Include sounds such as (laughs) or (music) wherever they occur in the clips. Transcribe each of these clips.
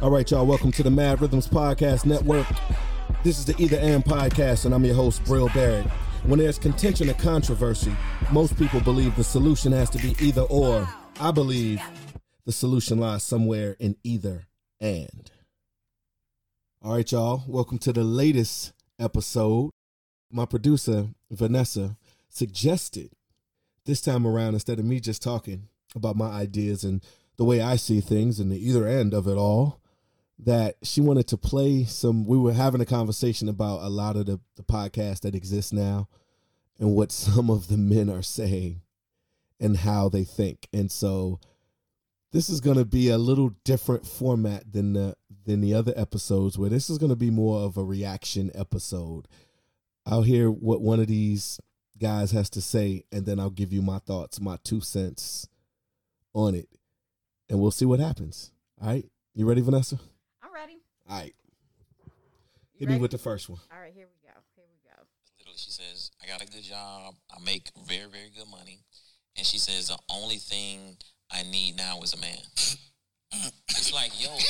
All right, y'all, welcome to the Mad Rhythms Podcast Network. This is the Either and Podcast, and I'm your host, Bril Barrett. When there's contention and controversy, most people believe the solution has to be either or. I believe the solution lies somewhere in either and. All right, y'all, welcome to the latest episode. My producer, Vanessa, suggested this time around, instead of me just talking about my ideas and the way I see things and the either end of it all, that she wanted to play some. We were having a conversation about a lot of the, the podcasts that exist now and what some of the men are saying and how they think. And so this is going to be a little different format than the than the other episodes where this is going to be more of a reaction episode. I'll hear what one of these guys has to say and then I'll give you my thoughts, my two cents on it. And we'll see what happens. All right? You ready, Vanessa? I'm ready. All right. You Hit ready? me with the first one. All right, here we go. Here we go. literally she says i got a good job i make very very good money and she says the only thing i need now is a man it's like yo like,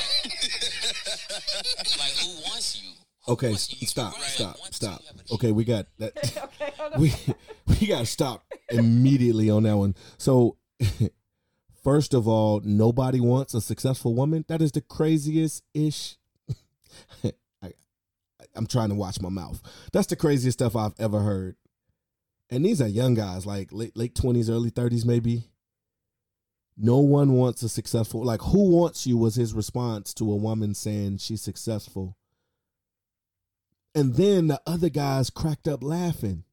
like who wants you Who Okay, wants you? You stop, really stop, stop. to have a- Okay, we got that. (laughs) okay, we (laughs) we got to stop immediately on that one. So, (laughs) first of all, nobody wants a successful woman. That is the craziest ish. (laughs) I, I'm trying to watch my mouth. That's the craziest stuff I've ever heard. And these are young guys, like late late twenties, early thirties, maybe. No one wants a successful. Like, who wants you? Was his response to a woman saying she's successful. And then the other guys cracked up laughing.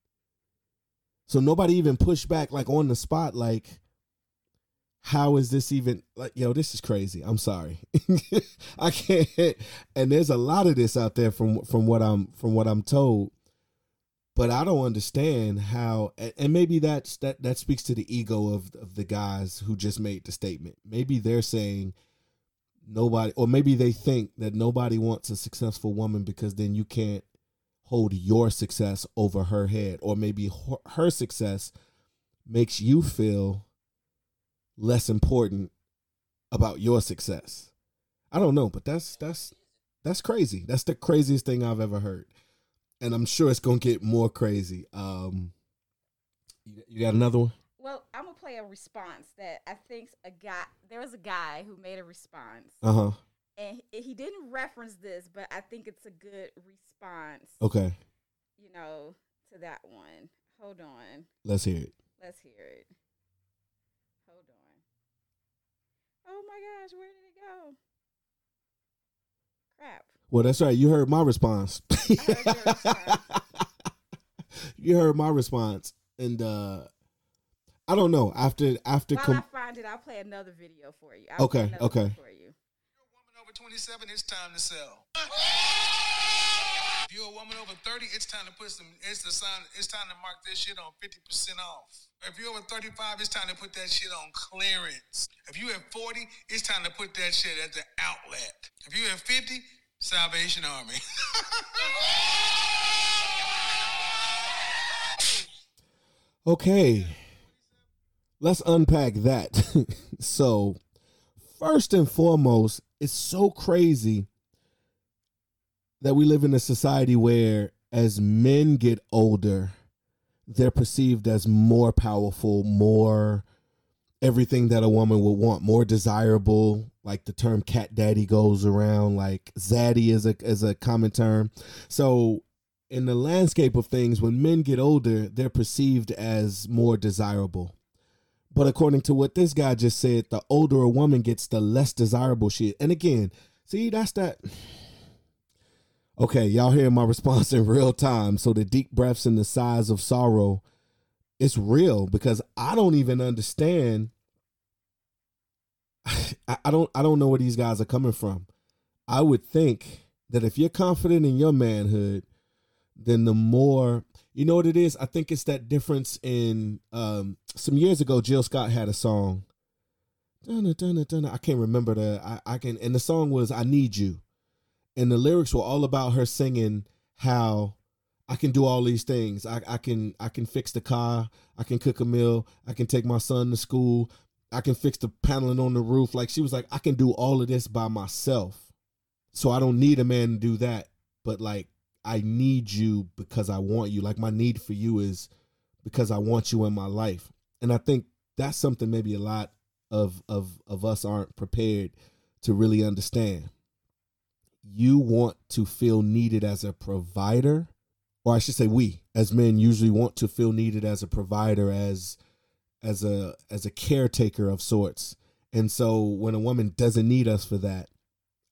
So nobody even pushed back like on the spot like how is this even like yo this is crazy. I'm sorry. (laughs) I can't (laughs) and there's a lot of this out there from from what I'm from what I'm told. But I don't understand how and- maybe that's that that speaks to the ego of of the guys who just made the statement. Maybe they're saying nobody or maybe they think that nobody wants a successful woman because then you can't hold your success over her head or maybe her, her success makes you feel less important about your success i don't know but that's that's that's crazy that's the craziest thing i've ever heard and i'm sure it's gonna get more crazy um you, you got another one Well, I'm gonna play a response that I think a guy. There was a guy who made a response, uh-huh and he, he didn't reference this, but I think it's a good response. okay You know, to that one. Hold on. let's hear it Let's hear it. Hold on. Oh my gosh, where did it go? Crap. well that's right you heard my response heard response. (laughs) you heard my response and uh i don't know after after While com- I find it, I'll play another video for you. I'll Okay, another okay. one For you. You're a woman over 27, it's time to sell. (laughs) If you're a woman over 30, it's time to put some, it's the sign, it's time to mark this shit on 50% off. If you're over 35, it's time to put that shit on clearance. If you're at 40, it's time to put that shit at the outlet. If you're at 50, Salvation Army. (laughs) Okay. Let's unpack that. (laughs) so, first and foremost, it's so crazy that we live in a society where as men get older, they're perceived as more powerful, more everything that a woman would want, more desirable. Like the term cat daddy goes around, like zaddy is a is a common term. So in the landscape of things, when men get older, they're perceived as more desirable. But according to what this guy just said, the older a woman gets, the less desirable she is. And again, see, that's that. Okay, y'all hear my (laughs) response in real time. So the deep breaths and the sighs of sorrow, it's real because I don't even understand. (sighs) I, I don't I don't know where these guys are coming from. I would think that if you're confident in your manhood, then the more you know what it is. I think it's that difference in um some years ago. Jill Scott had a song. Dunna, dunna, dunna. I can't remember the. I, I can and the song was "I Need You," and the lyrics were all about her singing how I can do all these things. I, I can I can fix the car. I can cook a meal. I can take my son to school. I can fix the paneling on the roof. Like she was like, I can do all of this by myself. So I don't need a man to do that, but like I need you because I want you. Like my need for you is because I want you in my life. And I think that's something maybe a lot of of of us aren't prepared to really understand. You want to feel needed as a provider, or I should say we as men usually want to feel needed as a provider as as a as a caretaker of sorts. And so when a woman doesn't need us for that,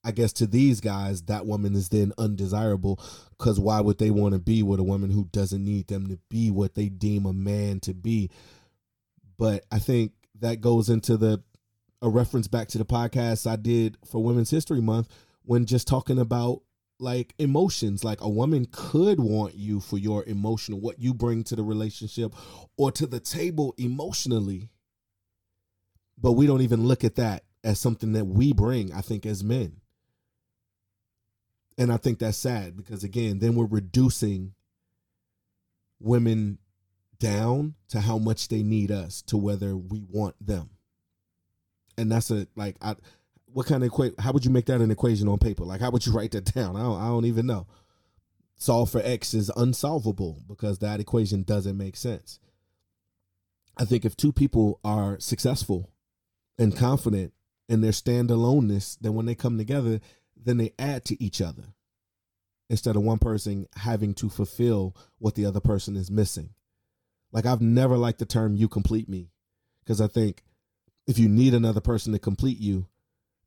I guess to these guys, that woman is then undesirable because why would they want to be with a woman who doesn't need them to be what they deem a man to be? But I think that goes into the a reference back to the podcast I did for Women's History Month when just talking about like emotions. Like a woman could want you for your emotional what you bring to the relationship or to the table emotionally. But we don't even look at that as something that we bring i think as men. And i think that's sad because again then we're reducing women down to how much they need us to whether we want them. And that's a like i what kind of equate? How would you make that an equation on paper? Like, how would you write that down? I don't, I don't even know. Solve for x is unsolvable because that equation doesn't make sense. I think if two people are successful and confident in their standaloneness, then when they come together, then they add to each other instead of one person having to fulfill what the other person is missing. Like I've never liked the term you complete me because I think if you need another person to complete you,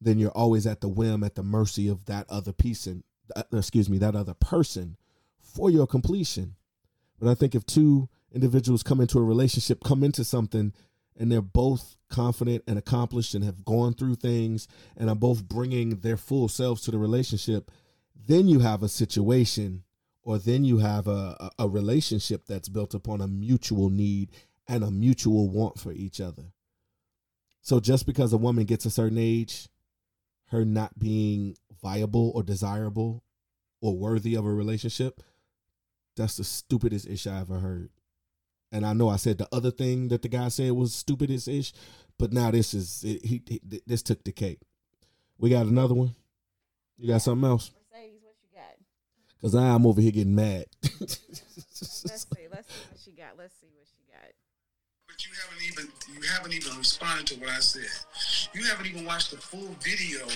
then you're always at the whim, at the mercy of that other piece and uh, excuse me, that other person for your completion. But I think if two individuals come into a relationship, come into something, and they're both confident and accomplished and have gone through things and are both bringing their full selves to the relationship, then you have a situation or then you have a, a relationship that's built upon a mutual need and a mutual want for each other. So just because a woman gets a certain age her not being viable or desirable or worthy of a relationship, that's the stupidest ish I ever heard. And I know I said the other thing that the guy said was stupidest ish, but now this is it, he, he this took the cake. We got another one. You got something else? Mercedes, what you got? Cause I'm over here getting mad. (laughs) Let's see. Let's see what she got. Let's see what she got. But you haven't even you haven't even responded to what I said. You haven't even watched the full video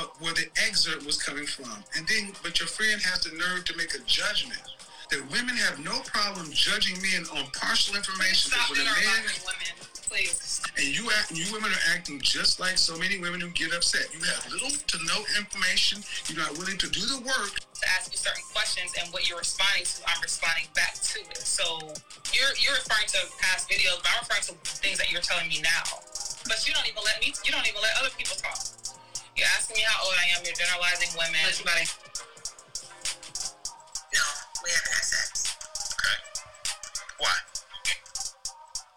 of where the excerpt was coming from. And then but your friend has the nerve to make a judgment that women have no problem judging men on partial information. Stop when a man women, please. and you act, you women are acting just like so many women who get upset. You have little to no information. You're not willing to do the work. To ask you certain what you're responding to, I'm responding back to it. So you're you're referring to past videos, but I'm referring to things that you're telling me now. But you don't even let me. You don't even let other people talk. You're asking me how old I am. You're generalizing women. But no, we haven't had sex. Okay. Why?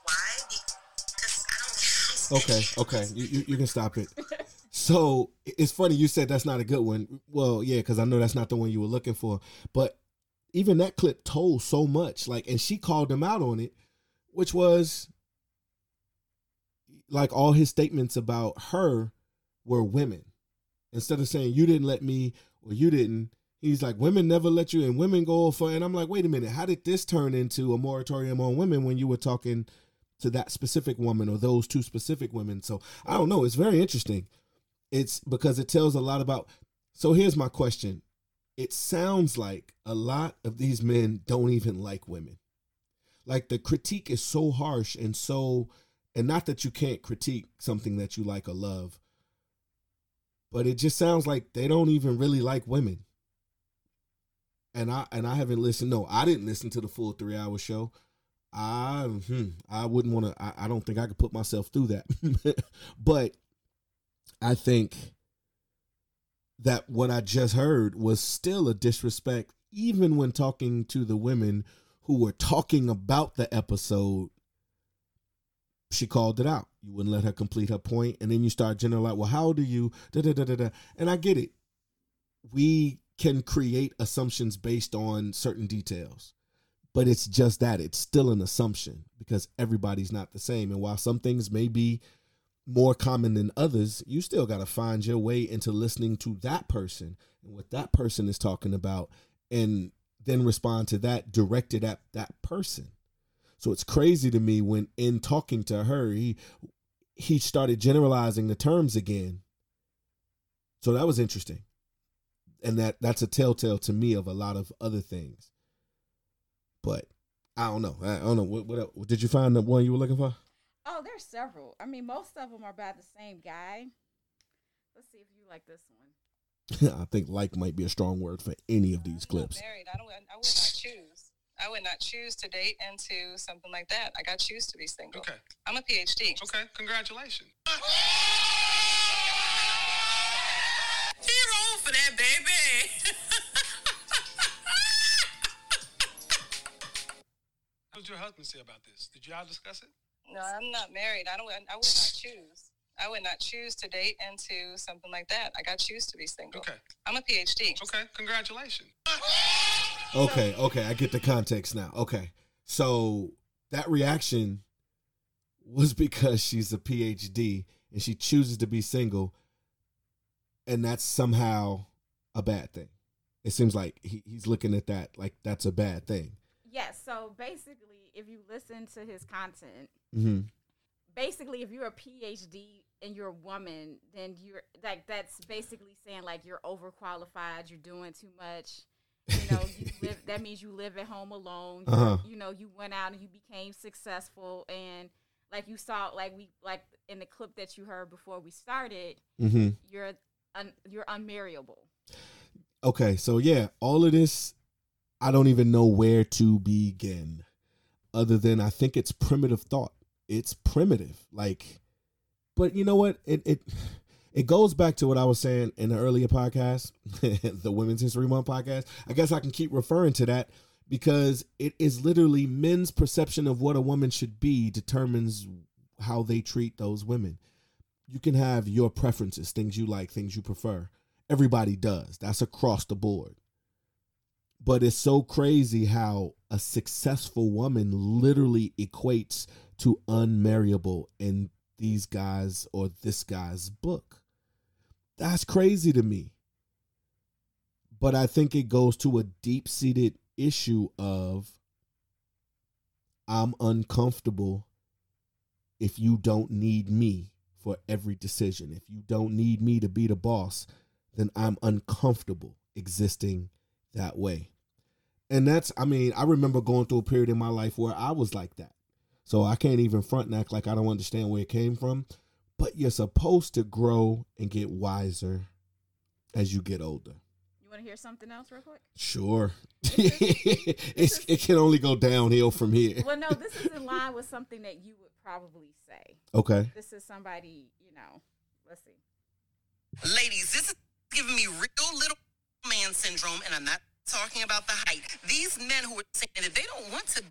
Why? Because I don't. okay, okay, you, you you can stop it. So it's funny you said that's not a good one. Well, yeah, because I know that's not the one you were looking for. But even that clip told so much. Like, and she called him out on it, which was like all his statements about her were women. Instead of saying you didn't let me or you didn't, he's like women never let you and women go for. And I'm like, wait a minute, how did this turn into a moratorium on women when you were talking to that specific woman or those two specific women? So I don't know. It's very interesting. It's because it tells a lot about. So here's my question. It sounds like a lot of these men don't even like women. Like the critique is so harsh and so, and not that you can't critique something that you like or love, but it just sounds like they don't even really like women. And I and I haven't listened. No, I didn't listen to the full three hour show. I hmm, I wouldn't want to. I, I don't think I could put myself through that. (laughs) but I think that what I just heard was still a disrespect, even when talking to the women who were talking about the episode. She called it out. You wouldn't let her complete her point, and then you start generalizing. Well, how do you? Da, da, da, da, da. And I get it. We can create assumptions based on certain details, but it's just that it's still an assumption because everybody's not the same. And while some things may be more common than others, you still got to find your way into listening to that person and what that person is talking about and then respond to that directed at that person. So it's crazy to me when in talking to her, he he started generalizing the terms again. So that was interesting. And that that's a telltale to me of a lot of other things. But I don't know. I don't know. What, what, what did you find the one you were looking for? Oh, there's several. I mean, most of them are by the same guy. Let's see if you like this one. (laughs) I think like might be a strong word for any of these I'm clips. married. I don't. I would not choose. I would not choose to date into something like that. I got choose to be single. Okay. I'm a PhD. Okay. Congratulations. Hero for that baby. What did your husband say about this? Did y'all discuss it? No, I'm not married. I don't. I would not choose. I would not choose to date into something like that. I got choose to be single. Okay. I'm a PhD. Okay. Congratulations. Okay, okay, I get the context now. Okay. So that reaction was (laughs) because she's a PhD and she chooses to be single and that's somehow a bad thing. It seems like he, he's looking at that like that's a bad thing. Yes. so basically, if you listen to his content, hmm basically, if you're a PhD and you're a woman, then you're like that's basically saying like you're overqualified, you're doing too much. You know, you (laughs) live. That means you live at home alone. You're- Uh-huh. You know, you went out and you became successful, and like you saw, like we like in the clip that you heard before we started, hmm you're un, you're unmarriable. Okay, so yeah, all of this, I don't even know where to begin, other than I think it's primitive thought. It's primitive, like, but you know what? It it it goes back to what I was saying in the earlier podcast, (laughs) the Women's History Month podcast. I guess I can keep referring to that because it is literally men's perception of what a woman should be determines how they treat those women. You can have your preferences, things you like, things you prefer. Everybody does. That's across the board. But it's so crazy how a successful woman literally equates to unmarriable in these guys or this guy's book. That's crazy to me. But I think it goes to a deep seated issue of I'm uncomfortable if you don't need me for every decision. If you don't need me to be the boss, then I'm uncomfortable existing that way. And that's, I mean, I remember going through a period in my life where I was like that. So I can't even front and act like I don't understand where it came from. But you're supposed to grow and get wiser as you get older. You want to hear something else, real quick? Sure. (laughs) it's, it can only go downhill from here. Well, no, this is in line with something that you would probably say. Okay. This is somebody, you know. Let's see. Ladies, this is giving me real little man syndrome, and I'm not talking about the height. These men who are saying that they don't want to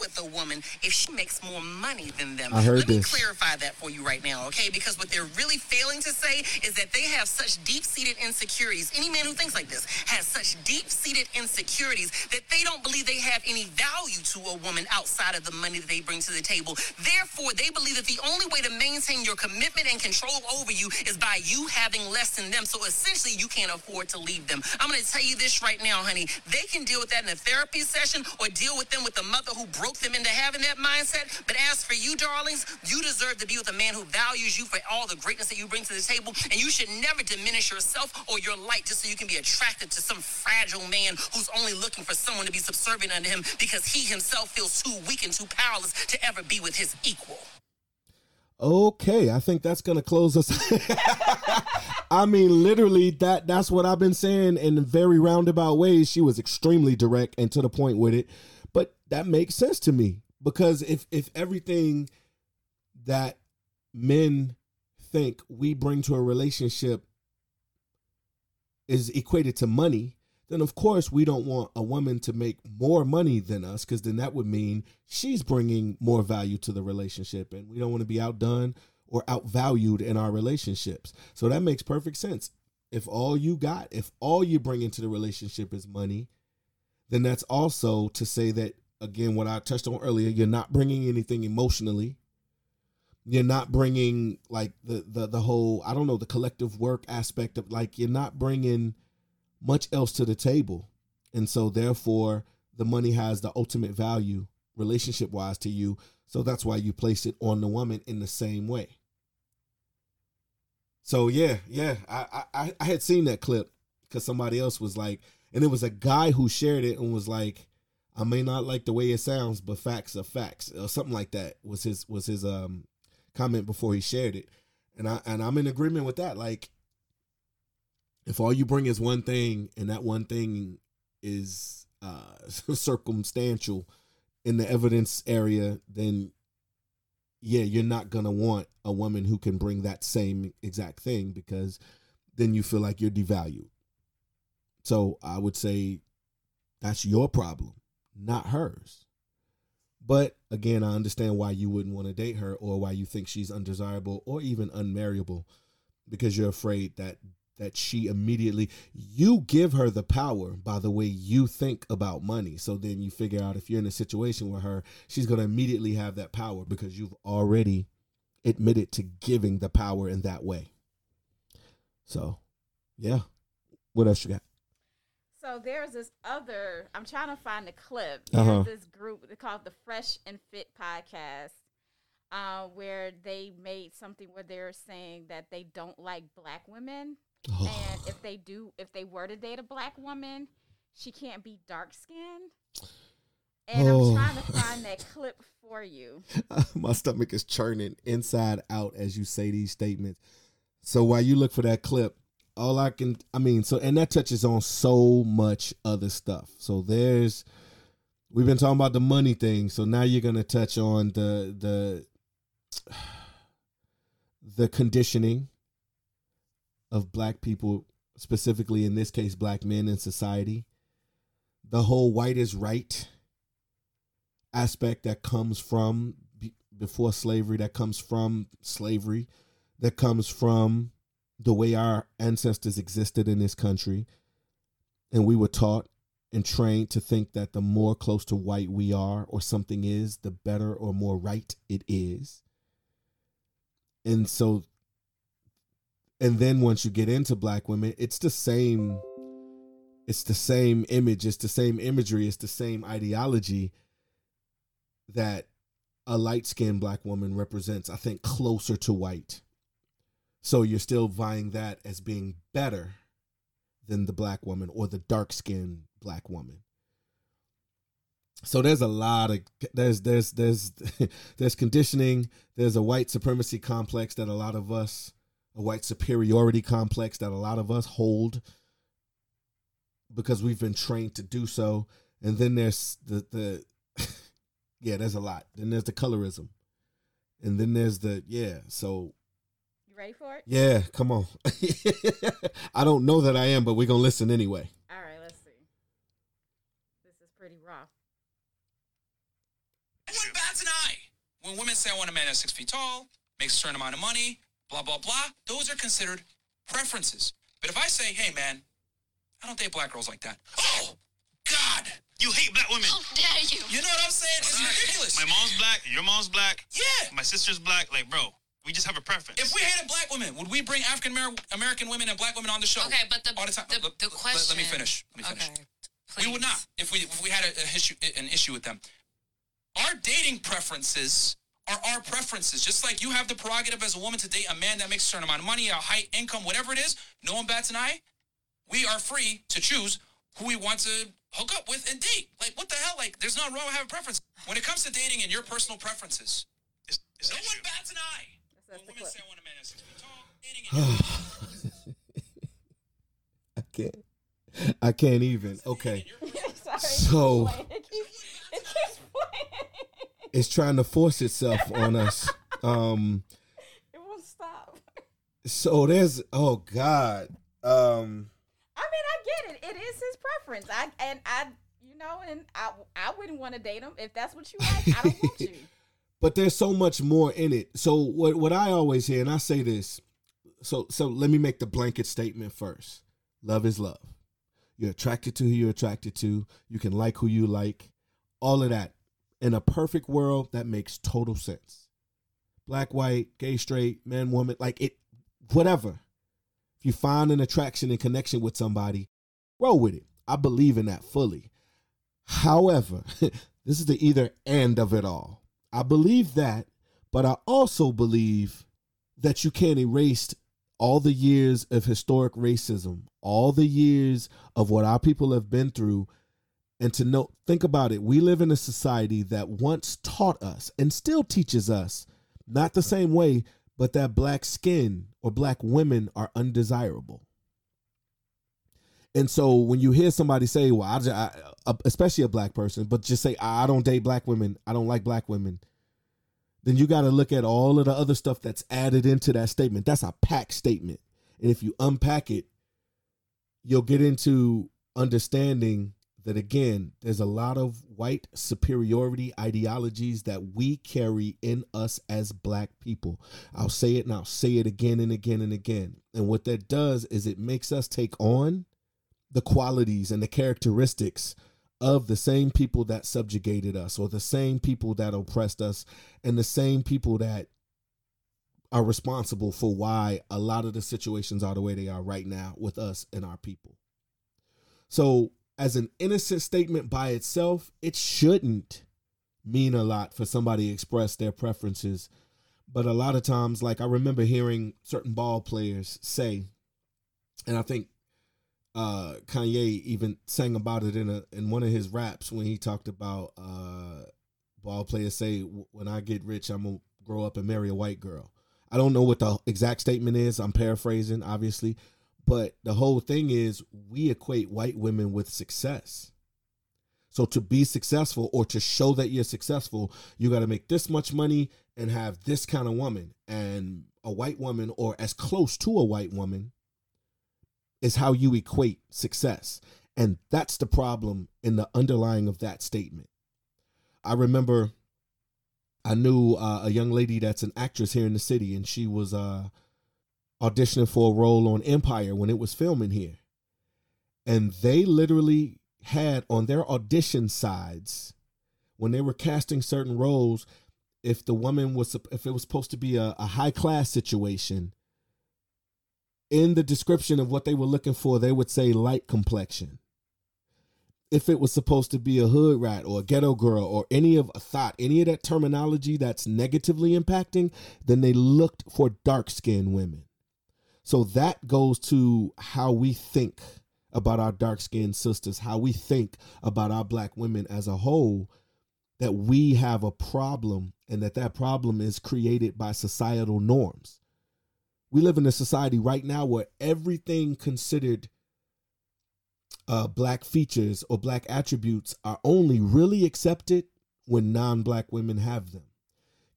with a woman if she makes more money than them. I heard Let me this. clarify that for you right now, okay? Because what they're really failing to say is that they have such deep-seated insecurities. Any man who thinks like this has such deep-seated insecurities that they don't believe they have any value to a woman outside of the money that they bring to the table. Therefore, they believe that the only way to maintain your commitment and control over you is by you having less than them. So essentially, you can't afford to leave them. I'm going to tell you this right now, honey. They can deal with that in a therapy session or deal with them with a mother who broke them into having that mindset. But as for you, darlings, you deserve to be with a man who values you for all the greatness that you bring to the table. And you should never diminish yourself or your light just so you can be attracted to some fragile man who's only looking for someone to be subservient unto him because he himself feels too weak and too powerless to ever be with his equal. Okay, I think that's gonna close us. (laughs) I mean, literally, that that's what I've been saying in very roundabout ways. She was extremely direct and to the point with it, but that makes sense to me because if if everything that men think we bring to a relationship is equated to money, then of course we don't want a woman to make more money than us because then that would mean she's bringing more value to the relationship and we don't want to be outdone or outvalued in our relationships. So that makes perfect sense. If all you got, if all you bring into the relationship is money, then that's also to say that again what I touched on earlier, you're not bringing anything emotionally. You're not bringing like the the the whole I don't know the collective work aspect of like you're not bringing much else to the table, and so therefore the money has the ultimate value relationship wise to you. So that's why you place it on the woman in the same way. So yeah, yeah, I I, I had seen that clip because somebody else was like, and it was a guy who shared it and was like, I may not like the way it sounds, but facts are facts, or something like that was his was his um comment before he shared it, and I and I'm in agreement with that. Like, if all you bring is one thing, and that one thing is uh (laughs) circumstantial in the evidence area, then yeah, you're not gonna want a woman who can bring that same exact thing because then you feel like you're devalued. So I would say that's your problem, not hers. But again, I understand why you wouldn't want to date her or why you think she's undesirable or even unmarriable because you're afraid that that she immediately you give her the power by the way you think about money. So then you figure out if you're in a situation with her she's going to immediately have that power because you've already admitted to giving the power in that way. So yeah. What else you got So there's this other. I'm trying to find the clip. There's Uh-huh. this group they call the Fresh and Fit podcast, uh, where they made something where they're saying that they don't like black women, and if they do, if they were to date a black woman, she can't be dark skinned. And Oh. I'm trying to find that clip for you. (laughs) my stomach is churning inside out as you say these statements. So while you look for that clip, all I can, I mean, so and that touches on so much other stuff. So there's, we've been talking about the money thing. So now you're gonna touch on the the (sighs) the conditioning of black people, specifically in this case, black men in society. The whole white is right aspect that comes from before slavery, that comes from slavery, that comes from the way our ancestors existed in this country. And we were taught and trained to think that the more close to white we are or something is, the better or more right it is. And so, and then once you get into black women, it's the same. It's the same image. It's the same imagery. It's the same ideology that a light skinned black woman represents, I think, closer to white. So you're still vying that as being better than the black woman or the dark skinned black woman. So there's a lot of there's there's there's (laughs) there's conditioning, there's a white supremacy complex that a lot of us, a white superiority complex that a lot of us hold because we've been trained to do so. And then there's the the (laughs) yeah, there's a lot. Then there's the colorism. And then there's the yeah, so You ready for it? yeah, come on. (laughs) I don't know that I am, but we're gonna listen anyway. All right, let's see. This is pretty rough. One bats an eye. When women say I want a man that's six feet tall, makes a certain amount of money, blah, blah, blah, those are considered preferences. But if I say, hey, man, I don't date black girls like that. Oh, God. You hate black women. How dare you? You know what I'm saying? It's ridiculous. My mom's black. Your mom's black. Yeah. My sister's black. Like, bro, we just have a preference. If we hated black women, would we bring African American women and black women on the show? Okay, but the all the time. the, Let- the question. Let, me finish. Let me finish. Okay. We would not if we if we had a, a issue an issue with them. Our dating preferences are our preferences. Just like you have the prerogative as a woman to date a man that makes a certain amount of money, a height, income, whatever it is. No one bats an eye. We are free to choose who we want to hook up with and date. Like what the hell? Like there's nothing wrong with having a preference. When it comes to dating and your personal preferences, It's, it's no one issue. bats an eye. That's When the women clip. say I want a man that's six feet tall, dating (sighs) I can't. I can't even. Okay. (laughs) Sorry. So- it keeps, it keeps playing. It's trying to force itself on us. (laughs) Um It won't stop. so there's oh God. Um I mean, I get it. It is his preference. I and I, you know, and I, I wouldn't want to date him if that's what you like. I don't want (laughs) you. But there's so much more in it. So what what I always hear, and I say this, so so let me make the blanket statement first. Love is love. You're attracted to who you're attracted to. You can like who you like. All of that. In a perfect world, that makes total sense. black, white, gay, straight, man, woman, like it, whatever. If you find an attraction and connection with somebody, roll with it. I believe in that fully. However, (laughs) this is the either and of it all. I believe that, but I also believe that you can't erase all the years of historic racism, all the years of what our people have been through and to know think about it. We live in a society that once taught us and still teaches us not the same way but that black skin or black women are undesirable and so when you hear somebody say well I, just, I especially a black person but just say i don't date black women i don't like black women then you got to look at all of the other stuff that's added into that statement that's a packed statement and if you unpack it you'll get into understanding that again, there's a lot of white superiority ideologies that we carry in us as black people. I'll say it and I'll say it again and again and again. And what that does is it makes us take on the qualities and the characteristics of the same people that subjugated us or the same people that oppressed us and the same people that are responsible for why a lot of the situations are the way they are right now with us and our people. So as an innocent statement by itself, it shouldn't mean a lot for somebody to express their preferences. But a lot of times, like I remember hearing certain ball players say, and I think uh, Kanye even sang about it in a in one of his raps when he talked about uh, ball players say, "When I get rich, I'm gonna grow up and marry a white girl." I don't know what the exact statement is. I'm paraphrasing, obviously, but the whole thing is we equate white women with success. So to be successful or to show that you're successful, you got to make this much money and have this kind of woman. And a white woman or as close to a white woman is how you equate success. And that's the problem in the underlying of that statement. I remember I knew uh, a young lady that's an actress here in the city, and she was uh, auditioning for a role on Empire when it was filming here. And they literally had on their audition sides, when they were casting certain roles, if the woman was if it was supposed to be a, a high class situation, in the description of what they were looking for, they would say light complexion. If it was supposed to be a hood rat or a ghetto girl or any of a thought, any of that terminology that's negatively impacting, then they looked for dark skinned women. So that goes to how we think about our dark skinned sisters, how we think about our black women as a whole, that we have a problem and that that problem is created by societal norms. We live in a society right now where everything considered uh, black features or black attributes are only really accepted when non black women have them.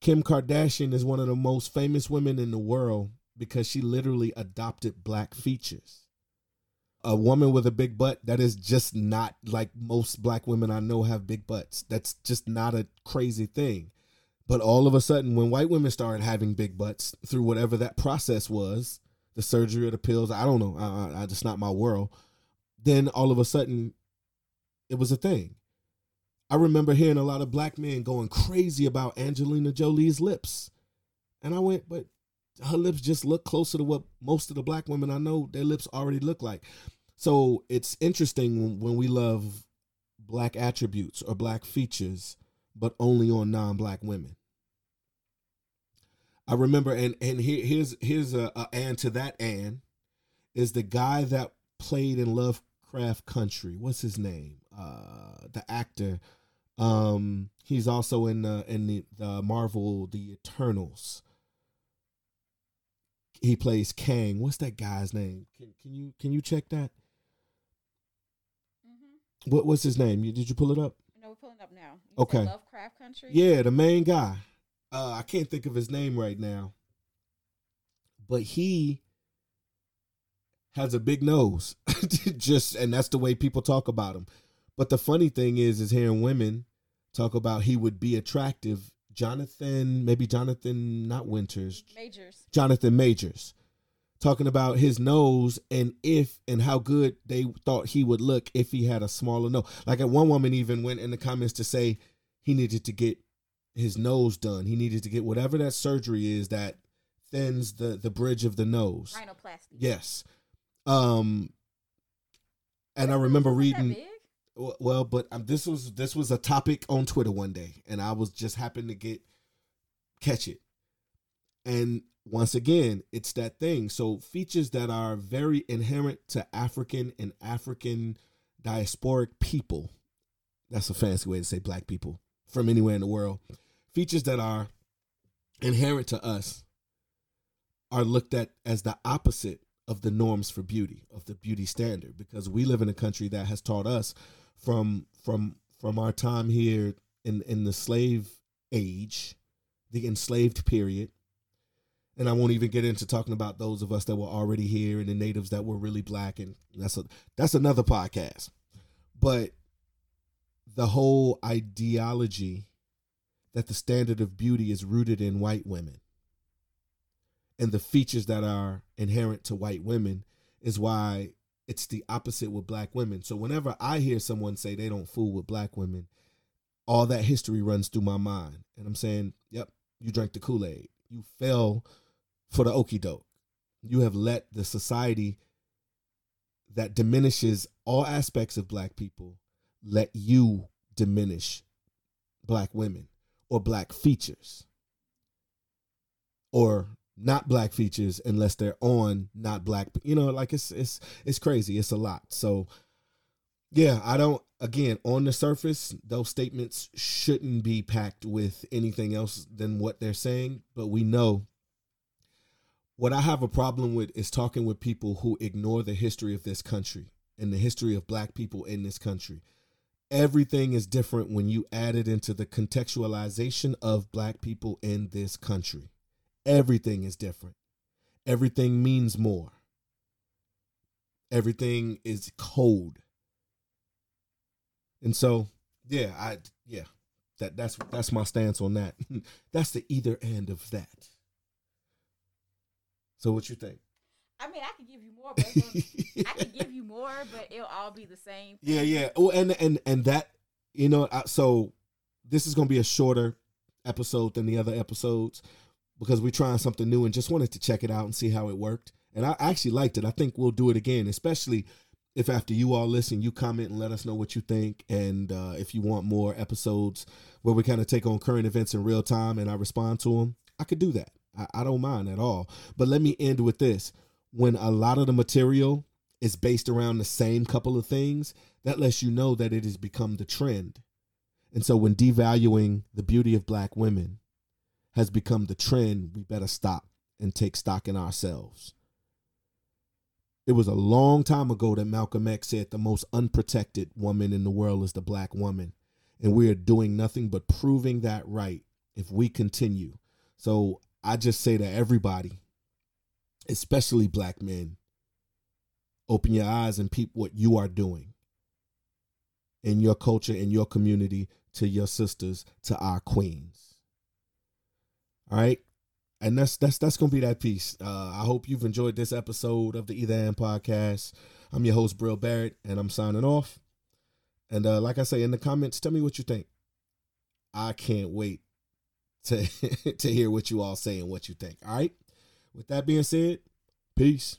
Kim Kardashian is one of the most famous women in the world because she literally adopted black features. A woman with a big butt, that is just not like most black women I know have big butts. That's just not a crazy thing. But all of a sudden, when white women started having big butts through whatever that process was, the surgery or the pills, I don't know, I, I, it's not my world. Then all of a sudden, it was a thing. I remember hearing a lot of black men going crazy about Angelina Jolie's lips. And I went, but her lips just look closer to what most of the black women I know their lips already look like. So it's interesting when we love black attributes or black features, but only on non-black women. I remember, and and here, here's here's a, a and to that and is the guy that played in Lovecraft Country. What's his name? Uh, the actor. Um, he's also in the in the, the Marvel The Eternals he plays Kang. What's that guy's name? Can, can you can you check that? Mm-hmm. What what's his name? You, did you pull it up? Up now. You okay. Lovecraft Country. Yeah, the main guy. Uh, I can't think of his name right now, but he has a big nose. (laughs) Just and that's the way people talk about him. But the funny thing is, is hearing women talk about he would be attractive Jonathan, maybe Jonathan, not Winters, Majors, Jonathan Majors, talking about his nose and if and how good they thought he would look if he had a smaller nose. Like one woman even went in the comments to say he needed to get his nose done. He needed to get whatever that surgery is that thins the the bridge of the nose. Rhinoplasty. Yes. Um and I remember reading well, but um, this was this was a topic on Twitter one day, and I was just happened to get catch it. And once again, it's that thing. So features that are very inherent to African and African diasporic people. That's a fancy way to say black people from anywhere in the world. Features that are inherent to us are looked at as the opposite of the norms for beauty, of the beauty standard, because we live in a country that has taught us from from from our time here in in the slave age, the enslaved period. And I won't even get into talking about those of us that were already here and the natives that were really black, and that's a that's another podcast. But the whole ideology that the standard of beauty is rooted in white women and the features that are inherent to white women is why it's the opposite with black women. So whenever I hear someone say they don't fool with black women, all that history runs through my mind. And I'm saying, yep, you drank the Kool Aid. You fell for the okey doke. You have let the society that diminishes all aspects of black people let you diminish black women or black features or not black features unless they're on not black you know like it's it's it's crazy it's a lot so yeah i don't again on the surface those statements shouldn't be packed with anything else than what they're saying but we know what i have a problem with is talking with people who ignore the history of this country and the history of black people in this country everything is different when you add it into the contextualization of black people in this country everything is different. Everything means more. Everything is code. And so, yeah, I yeah, that that's that's my stance on that. (laughs) that's the either end of that. So what you think? I mean, I could give you more, but I could give you more, but it'll all be the same. (laughs) Yeah, yeah. Oh, and and and that you know, I, so this is going to be a shorter episode than the other episodes because we're trying something new and just wanted to check it out and see how it worked. And I actually liked it. I think we'll do it again, especially if after you all listen, you comment and let us know what you think. And uh, if you want more episodes where we kind of take on current events in real time and I respond to them, I could do that. I, I don't mind at all. But let me end with this: when a lot of the material is based around the same couple of things, that lets you know that it has become the trend. And so when devaluing the beauty of black women has become the trend, we better stop and take stock in ourselves. It was a long time ago that Malcolm X said the most unprotected woman in the world is the black woman. And we are doing nothing but proving that right if we continue. So I just say to everybody, especially black men, open your eyes and peep what you are doing in your culture, in your community, to your sisters, to our queens. All right. And that's that's that's gonna be that piece. Uh, I hope you've enjoyed this episode of the Either and podcast. I'm your host, Bril Barrett, and I'm signing off. And uh, like I say in the comments, tell me what you think. I can't wait to (laughs) to hear what you all say and what you think. All right. With that being said, peace.